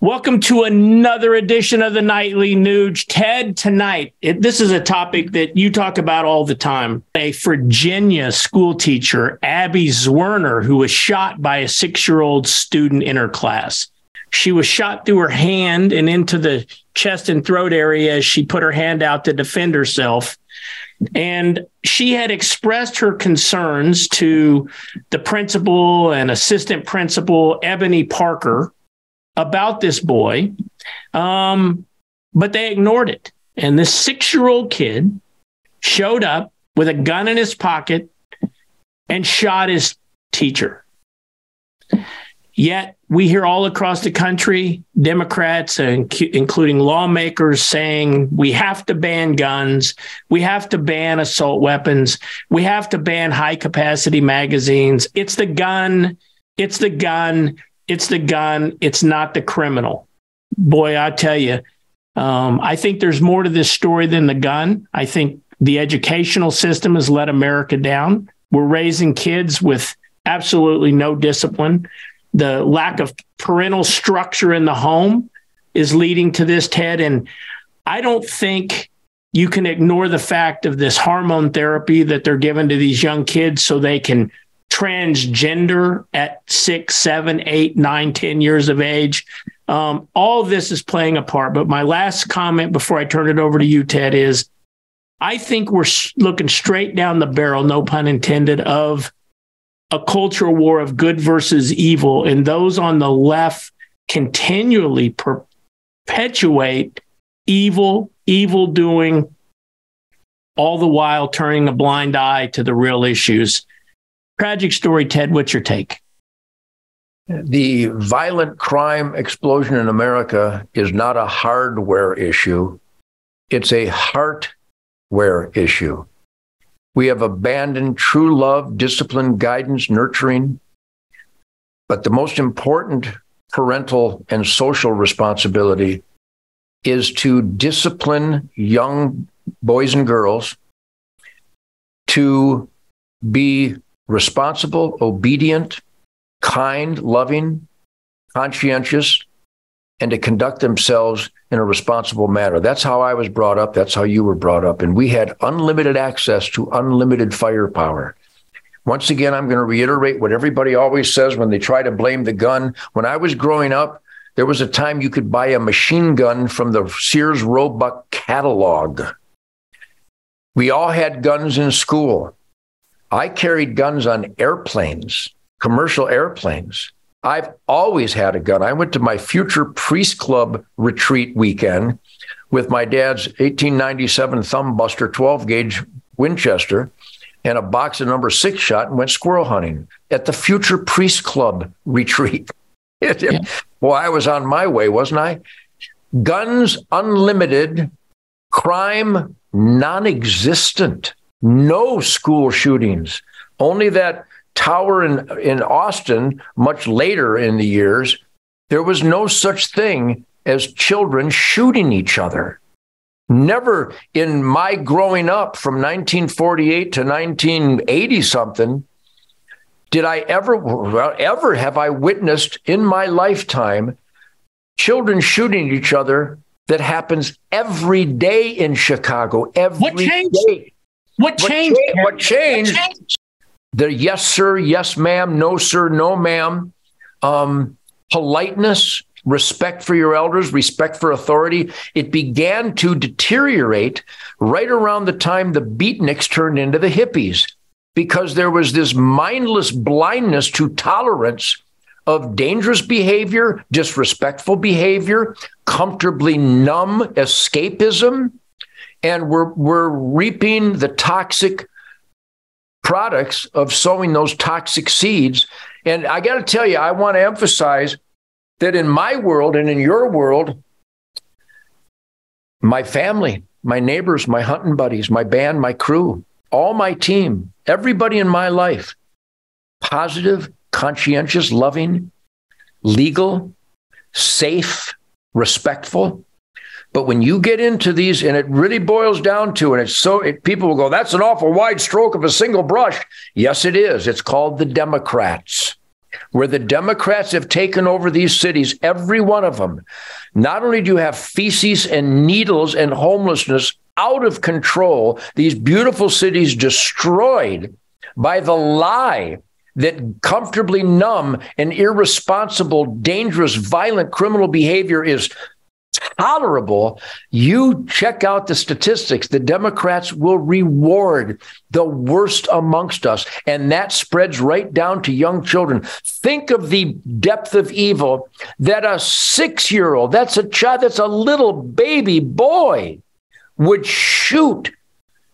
Welcome to another edition of the Nightly Nuge. Ted, tonight, it, this is a topic that you talk about all the time. A Virginia school teacher, Abby Zwerner, who was shot by a six year old student in her class. She was shot through her hand and into the chest and throat area as she put her hand out to defend herself. And she had expressed her concerns to the principal and assistant principal, Ebony Parker about this boy, um, but they ignored it. And this six year old kid showed up with a gun in his pocket and shot his teacher. Yet we hear all across the country Democrats, and including lawmakers, saying we have to ban guns, we have to ban assault weapons, we have to ban high capacity magazines. It's the gun, it's the gun, it's the gun, it's not the criminal. Boy, I tell you, um, I think there's more to this story than the gun. I think the educational system has let America down. We're raising kids with absolutely no discipline. The lack of parental structure in the home is leading to this, Ted. And I don't think you can ignore the fact of this hormone therapy that they're giving to these young kids so they can transgender at six, seven, eight, nine, ten years of age. Um, all this is playing a part. But my last comment before I turn it over to you, Ted, is I think we're looking straight down the barrel, no pun intended, of a cultural war of good versus evil. And those on the left continually perpetuate evil, evil doing, all the while turning a blind eye to the real issues. Tragic story, Ted. What's your take? The violent crime explosion in America is not a hardware issue, it's a heartware issue. We have abandoned true love, discipline, guidance, nurturing. But the most important parental and social responsibility is to discipline young boys and girls to be responsible, obedient, kind, loving, conscientious, and to conduct themselves in a responsible manner. That's how I was brought up. That's how you were brought up. And we had unlimited access to unlimited firepower. Once again, I'm going to reiterate what everybody always says when they try to blame the gun. When I was growing up, there was a time you could buy a machine gun from the Sears Roebuck catalog. We all had guns in school. I carried guns on airplanes, commercial airplanes. I've always had a gun. I went to my future priest club retreat weekend with my dad's 1897 thumbbuster 12 gauge Winchester and a box of number six shot and went squirrel hunting at the future priest club retreat. yeah. Well, I was on my way, wasn't I? Guns unlimited, crime non existent no school shootings, only that tower in, in Austin, much later in the years, there was no such thing as children shooting each other. Never in my growing up from 1948 to 1980 something did I ever, ever have I witnessed in my lifetime children shooting each other that happens every day in Chicago. Every what changed? day. What changed? What, changed? What changed? The yes, sir, yes, ma'am, no, sir, no, ma'am. Um, politeness, respect for your elders, respect for authority. It began to deteriorate right around the time the beatniks turned into the hippies because there was this mindless blindness to tolerance of dangerous behavior, disrespectful behavior, comfortably numb escapism and we're we're reaping the toxic products of sowing those toxic seeds. And I got to tell you, I want to emphasize that in my world and in your world, my family, my neighbors, my hunting buddies, my band, my crew, all my team, everybody in my life, positive, conscientious, loving, legal, safe, respectful, but when you get into these, and it really boils down to, and it's so, it, people will go, that's an awful wide stroke of a single brush. Yes, it is. It's called the Democrats. where the Democrats have taken over these cities, every one of them, not only do you have feces and needles and homelessness out of control, these beautiful cities destroyed by the lie that comfortably numb and irresponsible, dangerous, violent criminal behavior is tolerable, you check out the statistics. The Democrats will reward the worst amongst us. And that spreads right down to young children. Think of the depth of evil that a six year old, that's a child, that's a little baby boy, would shoot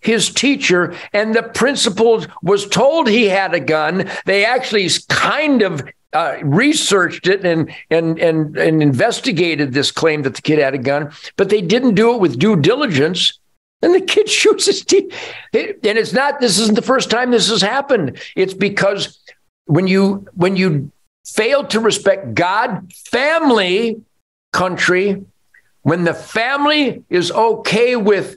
his teacher and the principal was told he had a gun they actually kind of uh, researched it and, and and and investigated this claim that the kid had a gun, but they didn't do it with due diligence. And the kid shoots his teeth. And it's not. This isn't the first time this has happened. It's because when you when you fail to respect God, family, country, when the family is okay with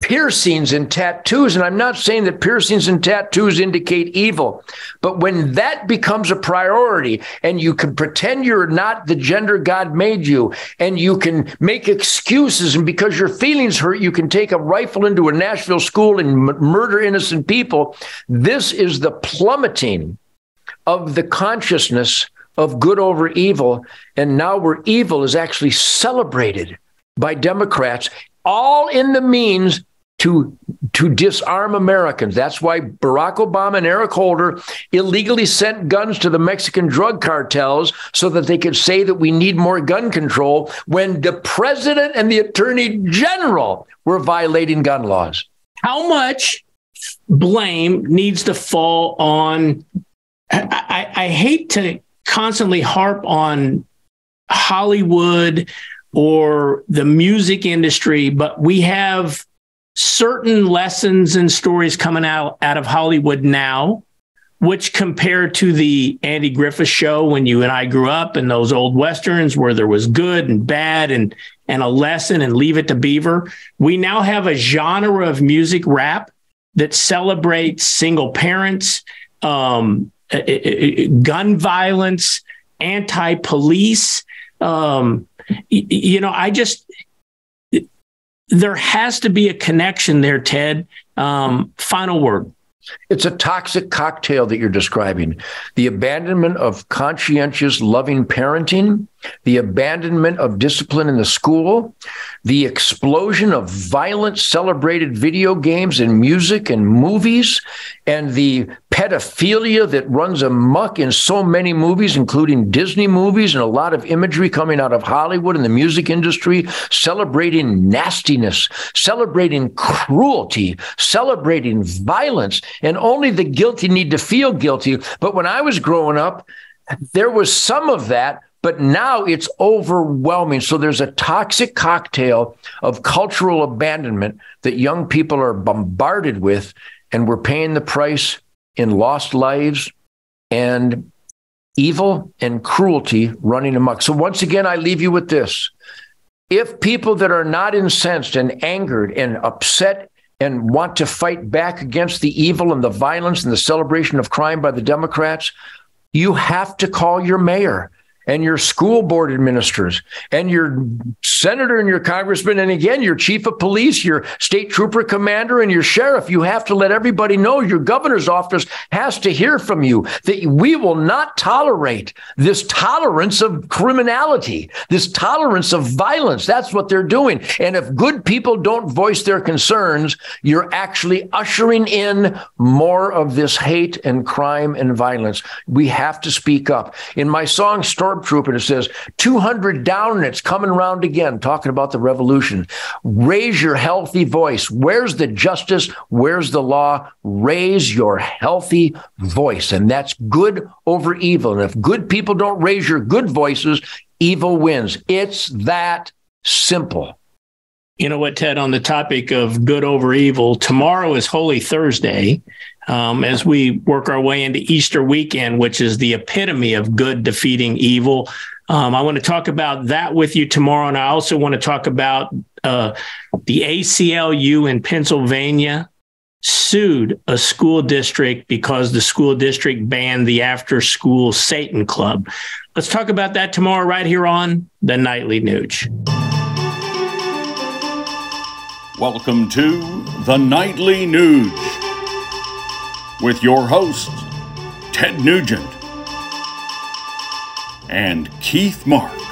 piercings and tattoos. And I'm not saying that piercings and tattoos indicate evil, but when that becomes a priority and you can pretend you're not the gender God made you and you can make excuses, and because your feelings hurt, you can take a rifle into a Nashville school and m- murder innocent people. This is the plummeting of the consciousness of good over evil. And now where evil is actually celebrated by Democrats all in the means to to disarm Americans. That's why Barack Obama and Eric Holder illegally sent guns to the Mexican drug cartels so that they could say that we need more gun control when the president and the attorney general were violating gun laws. How much blame needs to fall on I, I, I hate to constantly harp on Hollywood or the music industry, but we have certain lessons and stories coming out, out of Hollywood now, which compared to the Andy Griffith show when you and I grew up and those old westerns where there was good and bad and and a lesson and leave it to Beaver. We now have a genre of music rap that celebrates single parents, um, gun violence, anti-police. Um, you know, I just there has to be a connection there, Ted. Um, final word. It's a toxic cocktail that you're describing. The abandonment of conscientious, loving parenting, the abandonment of discipline in the school, the explosion of violent celebrated video games and music and movies, and the pedophilia that runs amok in so many movies, including Disney movies and a lot of imagery coming out of Hollywood and the music industry, celebrating nastiness, celebrating cruelty, celebrating violence, and only the guilty need to feel guilty. But when I was growing up, there was some of that but now it's overwhelming. So there's a toxic cocktail of cultural abandonment that young people are bombarded with, and we're paying the price in lost lives and evil and cruelty running amok. So once again, I leave you with this. If people that are not incensed and angered and upset and want to fight back against the evil and the violence and the celebration of crime by the Democrats, you have to call your mayor and your school board administrators and your senator and your congressman and again your chief of police your state trooper commander and your sheriff. You have to let everybody know your governor's office has to hear from you that we will not tolerate this tolerance of criminality this tolerance of violence. That's what they're doing. And if good people don't voice their concerns you're actually ushering in more of this hate and crime and violence. We have to speak up. In my song story stormtrooper and it says 200 down and it's coming around again, talking about the revolution. Raise your healthy voice. Where's the justice? Where's the law? Raise your healthy voice. And that's good over evil. And if good people don't raise your good voices, evil wins. It's that simple. You know what, Ted, on the topic of good over evil, tomorrow is Holy Thursday um, as we work our way into Easter weekend, which is the epitome of good defeating evil. Um, I want to talk about that with you tomorrow. And I also want to talk about uh, the ACLU in Pennsylvania sued a school district because the school district banned the after school Satan Club. Let's talk about that tomorrow, right here on the Nightly Nuge. Welcome to the Nightly Nuge with your hosts, Ted Nugent and Keith Mark.